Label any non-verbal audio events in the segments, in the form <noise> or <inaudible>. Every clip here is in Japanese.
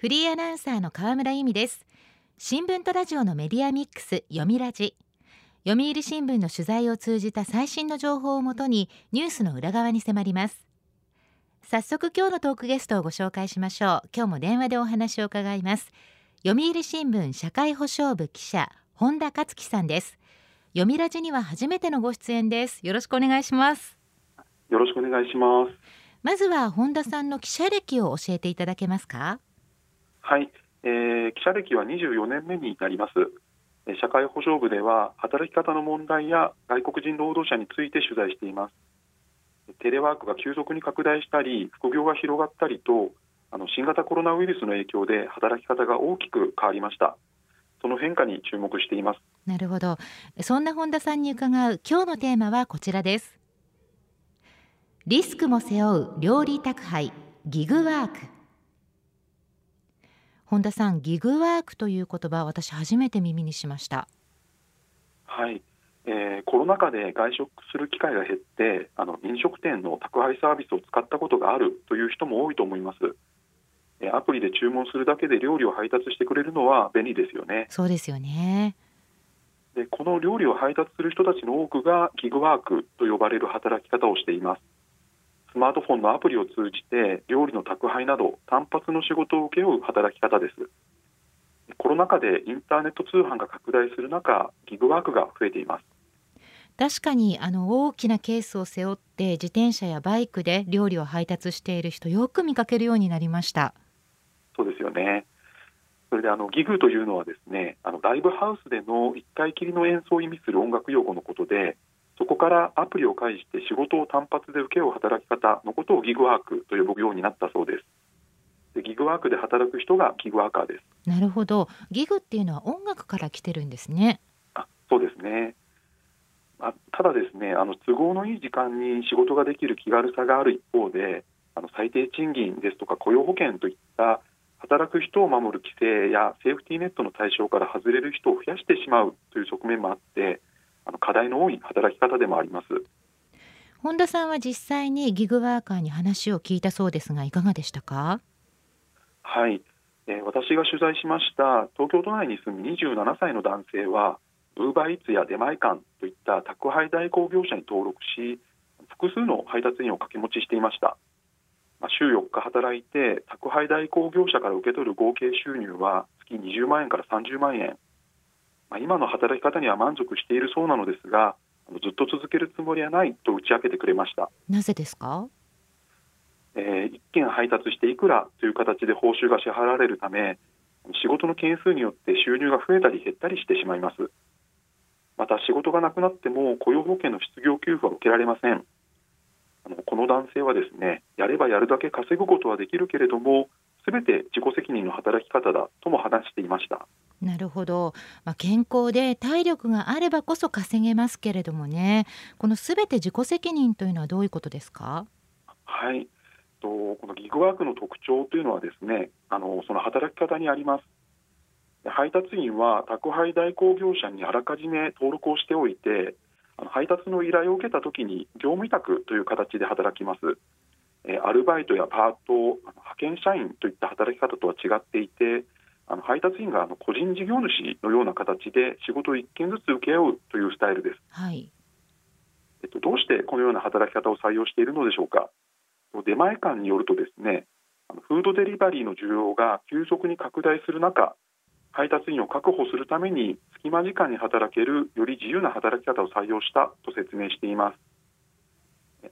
フリーアナウンサーの河村由美です。新聞とラジオのメディアミックス読みラジ。読売新聞の取材を通じた最新の情報をもとにニュースの裏側に迫ります。早速今日のトークゲストをご紹介しましょう。今日も電話でお話を伺います。読売新聞社会保障部記者本田克樹さんです。読みラジには初めてのご出演です。よろしくお願いします。よろしくお願いします。まずは本田さんの記者歴を教えていただけますか？はい、えー、記者歴は24年目になります。社会保障部では働き方の問題や外国人労働者について取材しています。テレワークが急速に拡大したり副業が広がったりとあの新型コロナウイルスの影響で働き方が大きく変わりました。その変化に注目しています。なるほど。そんな本田さんに伺う今日のテーマはこちらです。リスクも背負う料理宅配ギグワーク。本田さんギグワークという言葉私初めて耳にしました。はい、えー、コロナ禍で外食する機会が減ってあの飲食店の宅配サービスを使ったことがあるという人も多いと思います。アプリで注文するだけで料理を配達してくれるのは便利ですよね。そうですよね。でこの料理を配達する人たちの多くがギグワークと呼ばれる働き方をしていますスマートフォンのアプリを通じて料理の宅配など単発の仕事を請け負う働き方です。コロナ禍でインターネット通販が拡大する中ギグワークが増えています。確かにあの大きなケースを背負って自転車やバイクで料理を配達している人よく見かけるようになりました。そうですよね。それであのギグというのはですねあのライブハウスでの1回きりの演奏を意味する音楽用語のことでそこからアプリを介して仕事を単発で請け負う働き方のことをギグワークと呼ぶようになったそうです。でギグワークで働く人がギグワーカーです。なるほど。ギグっていうのは音楽から来てるんですね。あそうですね。あただですねあの都合のいい時間に仕事ができる気軽さがある一方であの最低賃金ですとか雇用保険といった働く人を守る規制やセーフティーネットの対象から外れる人を増やしてしまうという側面もあってあの課題の多い働き方でもあります。本田さんは実際にギグワーカーに話を聞いたそうですがいかがでしたか？はい、えー、私が取材しました東京都内に住む27歳の男性はウーバーイーツや出前館といった宅配代行業者に登録し複数の配達員を掛け持ちしていました、まあ、週4日働いて宅配代行業者から受け取る合計収入は月20万円から30万円まあ、今の働き方には満足しているそうなのですがずっと続けるつもりはないと打ち明けてくれました。なぜですか、えー、1件配達していくらという形で報酬が支払われるため仕事の件数によって収入が増えたり減ったりしてしまいます。また仕事がなくなっても雇用保険の失業給付は受けられません。あのこの男性はですねやればやるだけ稼ぐことはできるけれどもすべて自己責任の働き方だとも話していましたなるほど、まあ、健康で体力があればこそ稼げますけれどもね。このすべて自己責任というのはどういうことですか？はい。とこのギグワークの特徴というのはですねあのその働き方にあります。配達員は宅配代行業者にあらかじめ登録をしておいて配達の依頼を受けたときに業務委託という形で働きます。アルバイトやパート派遣社員といった働き方とは違っていてあの配達員があの個人事業主のような形で仕事を1件ずつ請け負うというスタイルです。はい。えっとどうしてこのような働き方を採用しているのでしょうか。出前館によるとですね、あのフードデリバリーの需要が急速に拡大する中、配達員を確保するために隙間時間に働けるより自由な働き方を採用したと説明しています。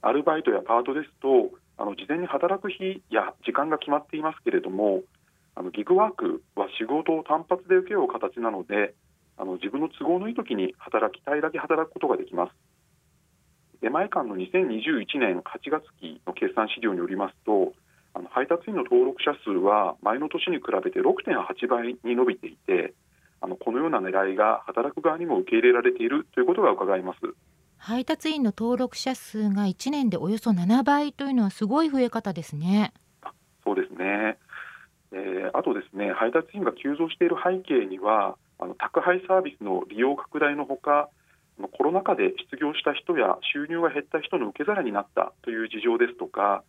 アルバイトやパートですと、あの事前に働く日や時間が決まっていますけれども、あのギグワークは仕事を単発で受け負う形なのであの自分の都合のいい時に働きたいだけ働くことができます。出前館の2021年8月期の決算資料によりますとあの配達員の登録者数は前の年に比べて6.8倍に伸びていてあのこのような狙いが働く側にも受け入れられているということが伺えます。配達員の登録者数が1年でおよそ7倍というのはすごい増え方ですね。そうですねえー、あとですね配達員が急増している背景にはあの宅配サービスの利用拡大のほかコロナ禍で失業した人や収入が減った人の受け皿になったという事情ですとか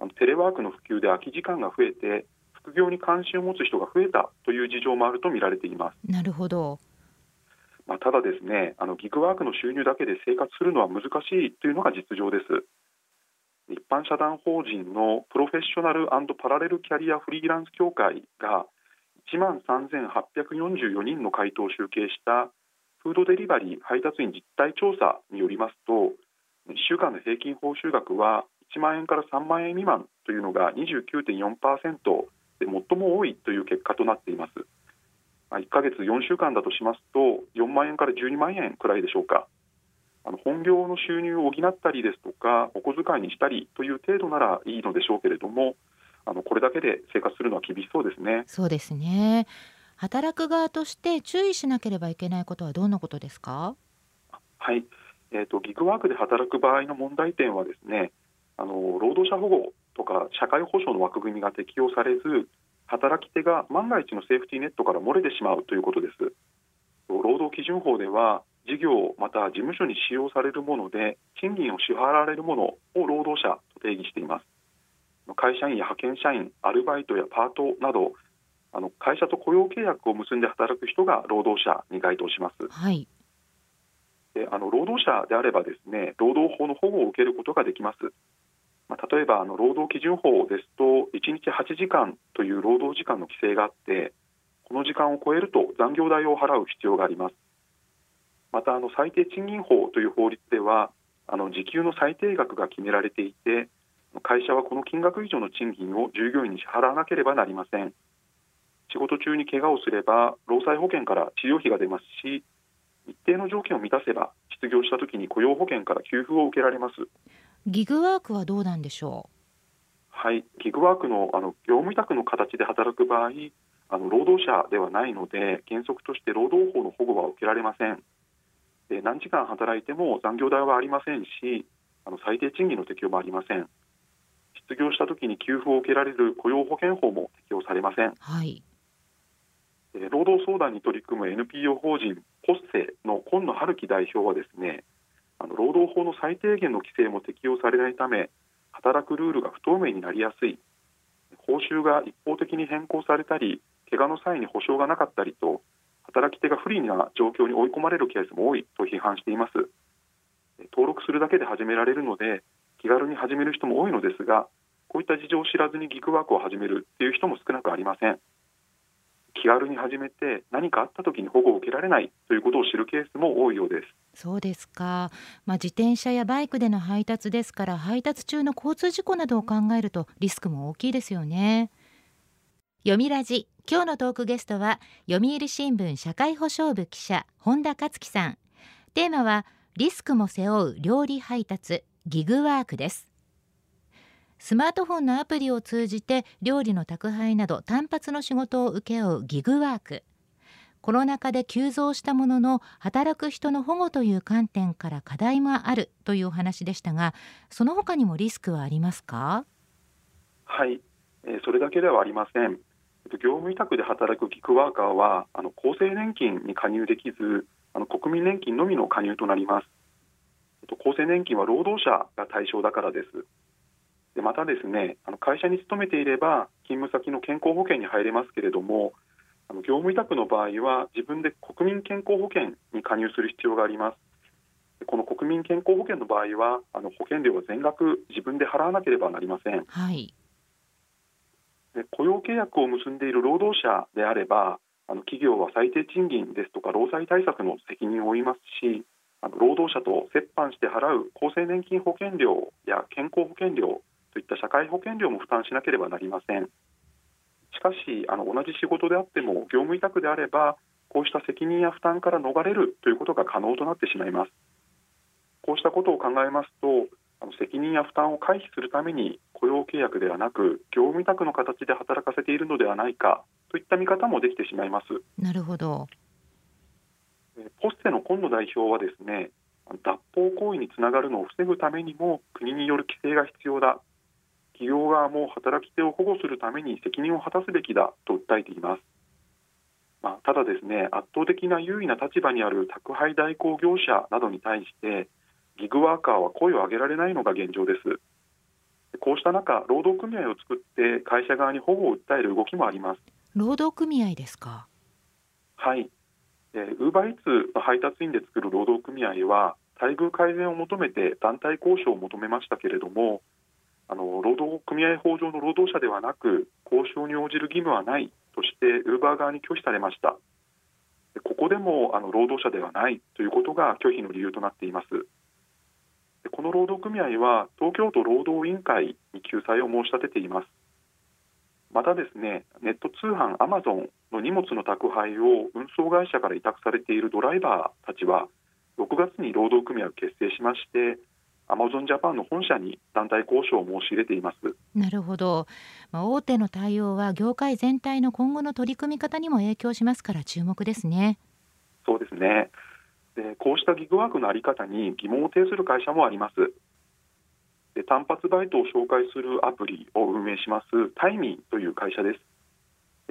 あのテレワークの普及で空き時間が増えて副業に関心を持つ人が増えたという事情もあると見られています。なるほど。まあ、ただですね、あのギグワークの収入だけで生活するのは難しいというのが実情です。一般社団法人のプロフェッショナルパラレルキャリアフリーランス協会が1万3844人の回答を集計したフードデリバリー配達員実態調査によりますと1週間の平均報酬額は1万円から3万円未満というのが29.4%で最も多いという結果となっています。1ヶ月4週間だとしますと4万円から12万円くらいでしょうか。あの本業の収入を補ったりですとかお小遣いにしたりという程度ならいいのでしょうけれどもあのこれだけで生活するのは厳しそうですね。そうですね。働く側として注意しなければいけないことはどんなことですか？はい、えーと、ギグワークで働く場合の問題点はですねあの労働者保護とか社会保障の枠組みが適用されず働き手が万が一のセーフティーネットから漏れてしまうということです。労働基準法では事業また事務所に使用されるもので賃金を支払われるものを労働者と定義しています会社員や派遣社員アルバイトやパートなどあの会社と雇用契約を結んで働く人が労働者に該当します。はい、であの労働者であればですね労働法の保護を受けることができます。まあ、例えばあの労働基準法ですと1日8時間という労働時間の規制があってこの時間を超えると残業代を払う必要があります。またあの最低賃金法という法律ではあの時給の最低額が決められていて会社はこの金額以上の賃金を従業員に支払わなければなりません。仕事中に怪我をすれば労災保険から治療費が出ますし一定の条件を満たせば失業した時に雇用保険から給付を受けられます。ギグワークはどうなんでしょう？はい。ギグワークのあの業務委託の形で働く場合あの労働者ではないので原則として労働法の保護は受けられません。で何時間働いても残業代はありませんしあの最低賃金の適用もありません。失業したときに給付を受けられる雇用保険法も適用されません、はい、労働相談に取り組む NPO 法人ポスセの今野春樹代表はですねあの労働法の最低限の規制も適用されないため働くルールが不透明になりやすい。報酬が一方的に変更されたり怪我の際に保証がなかったりと働き手が不利な状況に追い込まれるケースも多いと批判しています。登録するだけで始められるので気軽に始める人も多いのですがこういった事情を知らずにギグワークを始めるという人も少なくありません。気軽に始めて何かあった時に保護を受けられないということを知るケースも多いようです。そうですか、まあ、自転車やバイクでの配達ですから配達中の交通事故などを考えるとリスクも大きいですよね。読みラジ。今日のトークゲストは読売新聞社会保障部記者本田克樹さん。テーマはリスクも背負う料理配達ギグワークです。スマートフォンのアプリを通じて料理の宅配など単発の仕事を請け負うギグワーク。コロナ禍で急増したものの働く人の保護という観点から課題もあるというお話でしたがその他にもリスクはありますか？はい、えー、それだけではありません。業務委託で働くギグワーカーはあの厚生年金に加入できずあの国民年金のみの加入となります。厚生年金は労働者が対象だからです。でまたですねあの会社に勤めていれば勤務先の健康保険に入れますけれどもあの業務委託の場合は自分で国民健康保険に加入する必要があります。この国民健康保険の場合はあの保険料は全額自分で払わなければなりません、はい、で雇用契約を結んでいる労働者であればあの企業は最低賃金ですとか労災対策の責任を負いますしあの労働者と折半して払う厚生年金保険料や健康保険料といった社会保険料も負担しなければなりません。しかしあの同じ仕事であっても業務委託であればこうした責任や負担から逃れるということが可能となってしまいます。こうしたことを考えますとあの責任や負担を回避するために雇用契約ではなく業務委託の形で働かせているのではないかといった見方もできてしまいます。なるほど。ポステの今野代表はですね脱法行為につながるのを防ぐためにも国による規制が必要だ。企業側も働き手を保護するために責任を果たすべきだと訴えています。まあ、ただですね圧倒的な優位な立場にある宅配代行業者などに対してギグワーカーは声を上げられないのが現状ですこうした中、労働組合を作って会社側に保護を訴える動きもあります。労働組合ですか？はい。ウーバーイーツの配達員で作る労働組合は待遇改善を求めて団体交渉を求めましたけれども、あの労働組合法上の労働者ではなく交渉に応じる義務はないとしてウーバー側に拒否されました。ここでもあの労働者ではないということが拒否の理由となっています。この労働組合は東京都労働委員会に救済を申し立てています。またですね、ネット通販アマゾンの荷物の宅配を運送会社から委託されているドライバーたちは6月に労働組合を結成しましてアマゾンジャパンの本社に団体交渉を申し入れています。なるほど、まあ、大手の対応は業界全体の今後の取り組み方にも影響しますから注目ですね。そうですねでこうしたギグワークのあり方に疑問を呈する会社もあります。で単発バイトを紹介するアプリを運営しますタイミーという会社です。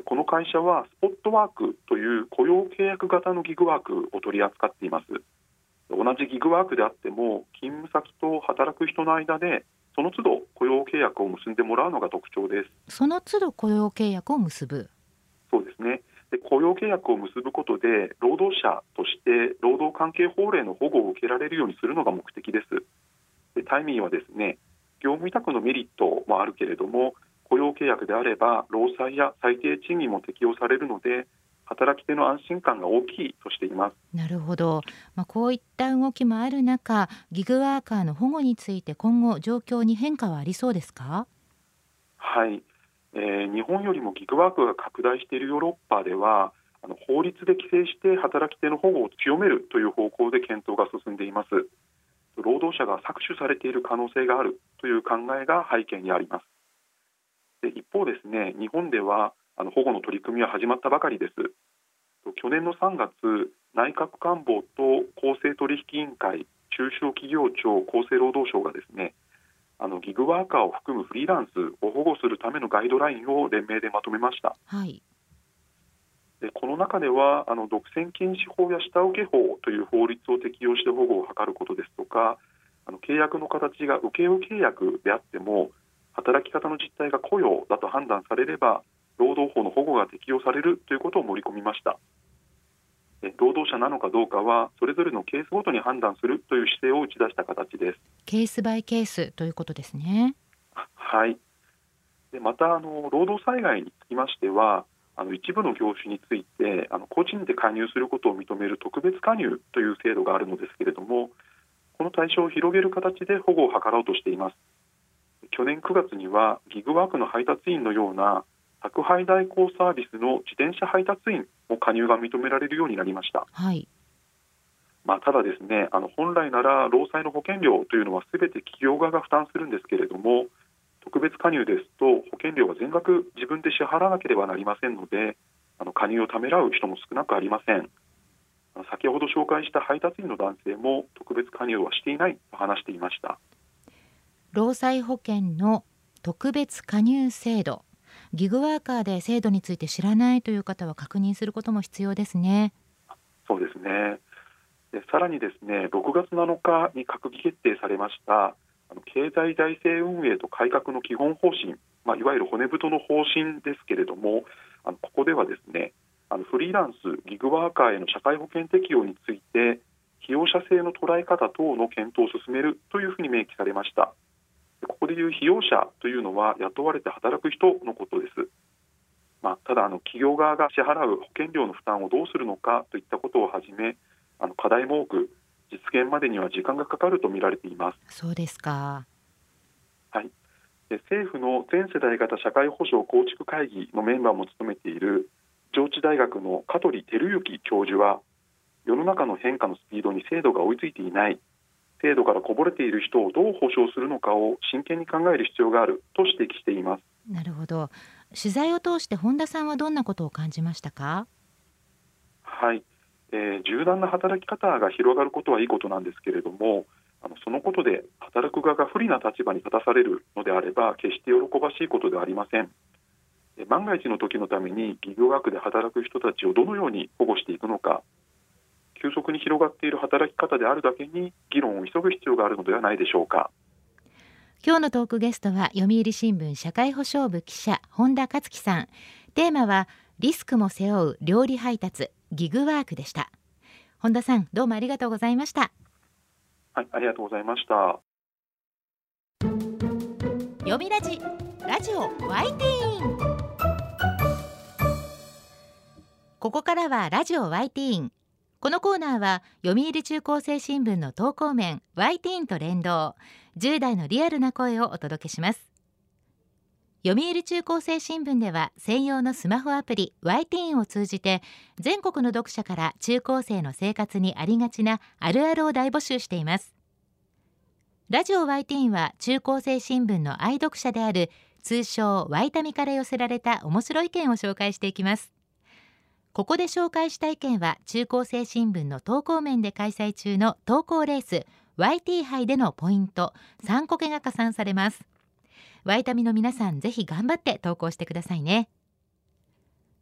この会社はスポットワークという雇用契約型のギグワークを取り扱っています。同じギグワークであっても勤務先と働く人の間でその都度雇用契約を結んでもらうのが特徴です。その都度雇用契約を結ぶ。雇用契約を結ぶことで労働者として労働関係法令の保護を受けられるようにするのが目的です。でタイミーはですね業務委託のメリットもあるけれども雇用契約であれば労災や最低賃金も適用されるので働き手の安心感が大きいとしています。なるほど、まあ、こういった動きもある中ギグワーカーの保護について今後状況に変化はありそうですか？はい、えー、日本よりもギグワークが拡大しているヨーロッパではあの法律で規制して働き手の保護を強めるという方向で検討が進んでいます。労働者が搾取されている可能性があるという考えが背景にあります。で一方ですね日本ではあの保護の取り組みは始まったばかりです。去年の3月内閣官房と公正取引委員会中小企業庁厚生労働省がですねあのギグワーカーを含むフリーランスを保護するためのガイドラインを連名でまとめました、はい、でこの中ではあの独占禁止法や下請け法という法律を適用して保護を図ることですとかあの契約の形が請負契約であっても働き方の実態が雇用だと判断されれば労働法の保護が適用されるということを盛り込みました労働者なのかどうかはそれぞれのケースごとに判断するという姿勢を打ち出した形です。ケースバイケースということですね。はい。でまたあの労働災害につきましてはあの一部の業種についてあの個人で加入することを認める特別加入という制度があるのですけれどもこの対象を広げる形で保護を図ろうとしています。去年9月にはギグワークの配達員のような宅配代行サービスの自転車配達員も加入が認められるようになりました。はい。まあ、ただですねあの本来なら労災の保険料というのはすべて企業側が負担するんですけれども特別加入ですと保険料は全額自分で支払わなければなりませんのであの加入をためらう人も少なくありません。先ほど紹介した配達員の男性も特別加入はしていないと話していました。労災保険の特別加入制度ギグワーカーで制度について知らないという方は確認することも必要ですね。そうですねでさらにですね6月7日に閣議決定されましたあの経済財政運営と改革の基本方針、まあ、いわゆる骨太の方針ですけれどもあのここではですねあのフリーランスギグワーカーへの社会保険適用について被用者性の捉え方等の検討を進めるというふうに明記されました。ここでいう被用者というのは雇われて働く人のことです。まあ、ただあの企業側が支払う保険料の負担をどうするのかといったことをはじめあの課題も多く実現までには時間がかかると見られています。そうですか。はい。で政府の全世代型社会保障構築会議のメンバーも務めている上智大学の香取照之教授は世の中の変化のスピードに制度が追いついていない制度からこぼれている人をどう保障するのかを真剣に考える必要があると指摘しています。なるほど。取材を通して本田さんはどんなことを感じましたか？はい、えー、柔軟な働き方が広がることはいいことなんですけれどもあのそのことで働く側が不利な立場に立たされるのであれば決して喜ばしいことではありません。万が一の時のために企業ワークで働く人たちをどのように保護していくのか急速に広がっている働き方であるだけに議論を急ぐ必要があるのではないでしょうか。今日のトークゲストは読売新聞社会保障部記者本田克樹さん。テーマはリスクも背負う料理配達ギグワークでした。本田さんどうもありがとうございました。はいありがとうございました。読みラジラジオワイティーン。ここからはラジオワイティーンこのコーナーは読売中高生新聞の投稿面ワイティーンと連動10代のリアルな声をお届けします。読売中高生新聞では専用のスマホアプリ y ティーンを通じて全国の読者から中高生の生活にありがちなあるあるを大募集しています。ラジオ y ティーンは中高生新聞の愛読者である通称ワイタミから寄せられた面白い意見を紹介していきます。ここで紹介した意見は中高生新聞の投稿面で開催中の投稿レース YT 杯でのポイント3個けが加算されます。ワイタミの皆さんぜひ頑張って投稿してくださいね。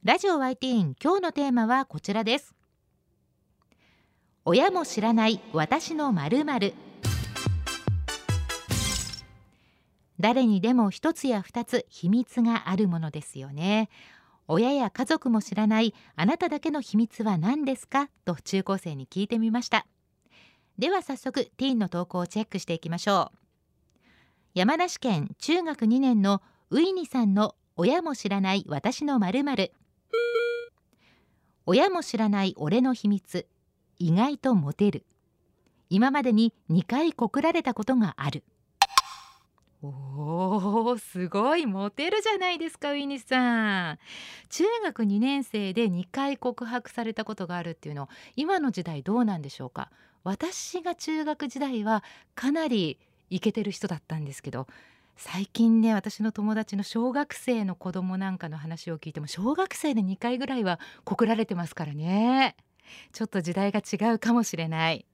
ラジオ YT 今日のテーマはこちらです。親も知らない私のまる誰にでも一つや二つ秘密があるものですよね。親や家族も知らないあなただけの秘密は何ですか？と中高生に聞いてみました。では早速ティーンの投稿をチェックしていきましょう。山梨県中学2年のウイニさんの親も知らない私のまるまる親も知らない俺の秘密意外とモテる。今までに2回告られたことがある。おーすごいモテるじゃないですかウィニスさん。中学2年生で2回告白されたことがあるっていうの今の時代どうなんでしょうか。私が中学時代はかなりイケてる人だったんですけど最近ね私の友達の小学生の子供なんかの話を聞いても小学生で2回ぐらいは告られてますからね。ちょっと時代が違うかもしれない。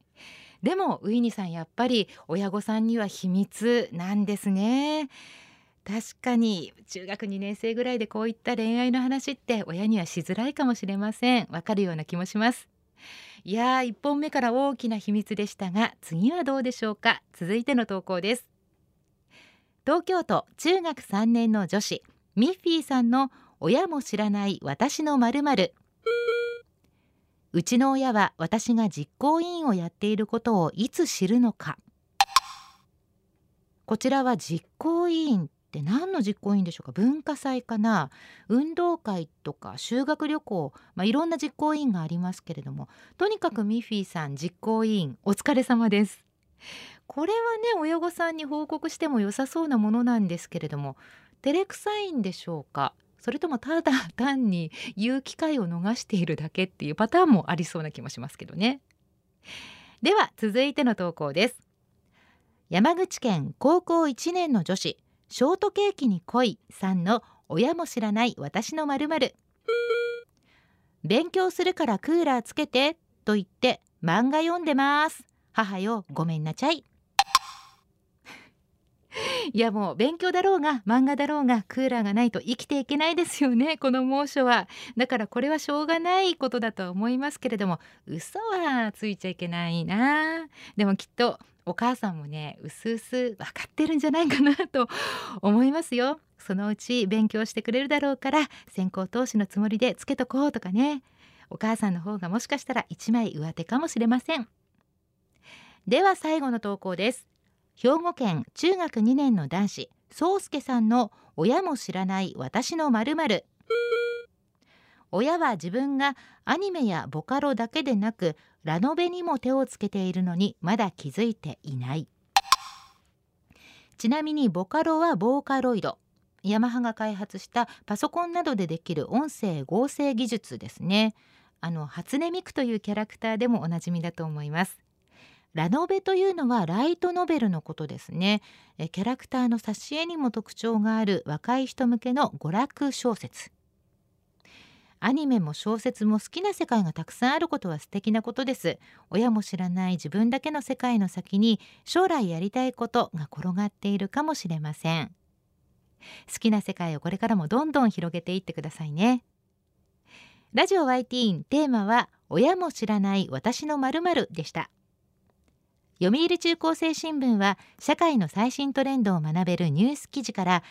でもウィニさんやっぱり親御さんには秘密なんですね。確かに中学2年生ぐらいでこういった恋愛の話って親にはしづらいかもしれません。わかるような気もします。いやー1本目から大きな秘密でしたが次はどうでしょうか？続いての投稿です。東京都中学3年の女子ミッフィーさんの親も知らない私のまるうちの親は私が実行委員をやっていることをいつ知るのか。こちらは実行委員って何の実行委員でしょうか？文化祭かな？運動会とか修学旅行、まあ、いろんな実行委員がありますけれども。とにかくミッフィーさん実行委員お疲れ様です。これはね親御さんに報告しても良さそうなものなんですけれども照れくさいんでしょうか？それともただ <laughs> 単に言う機会を逃しているだけっていうパターンもありそうな気もしますけどね。では続いての投稿です。山口県高校1年の女子ショートケーキに恋さんの親も知らない私のまるまる勉強するからクーラーつけてと言って漫画読んでます。母よごめんなちゃい。いやもう勉強だろうが漫画だろうがクーラーがないと生きていけないですよね <laughs> この猛暑は。だからこれはしょうがないことだと思いますけれども嘘はついちゃいけないな。でもきっとお母さんもねうすうす分かってるんじゃないかなと思いますよ。そのうち勉強してくれるだろうから先行投資のつもりでつけとこうとかね。お母さんの方がもしかしたら一枚上手かもしれません。では最後の投稿です。兵庫県中学2年の男子宗介さんの親も知らない私のまる親は自分がアニメやボカロだけでなくラノベにも手をつけているのにまだ気づいていない。ちなみにボカロはボーカロイド。ヤマハが開発したパソコンなどでできる音声合成技術ですね。あの初音ミクというキャラクターでもおなじみだと思います。ラノベというのはライトノベルのことですね。えキャラクターの挿絵にも特徴がある若い人向けの娯楽小説。アニメも小説も好きな世界がたくさんあることは素敵なことです。親も知らない自分だけの世界の先に将来やりたいことが転がっているかもしれません。好きな世界をこれからもどんどん広げていってくださいね。ラジオ YT テーマは親も知らない私のまるでした。読売中高生新聞は社会の最新トレンドを学べるニュース記事から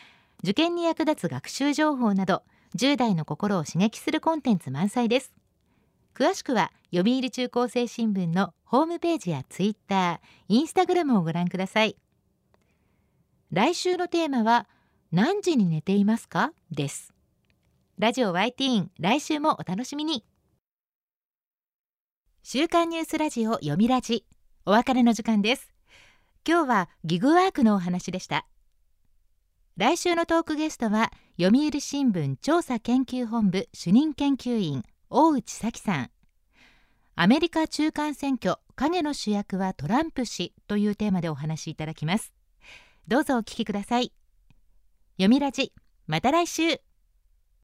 受験に役立つ学習情報など10代の心を刺激するコンテンツ満載です。詳しくは読売中高生新聞のホームページやツイッター、インスタグラムをご覧ください。来週のテーマは何時に寝ていますか？です。ラジオ YT 来週もお楽しみに。週刊ニュースラジオ読みラジ。お別れの時間です。今日はギグワークのお話でした。来週のトークゲストは読売新聞調査研究本部主任研究員大内咲さん。アメリカ中間選挙影の主役はトランプ氏というテーマでお話しいただきます。どうぞお聞きください。読みラジまた来週。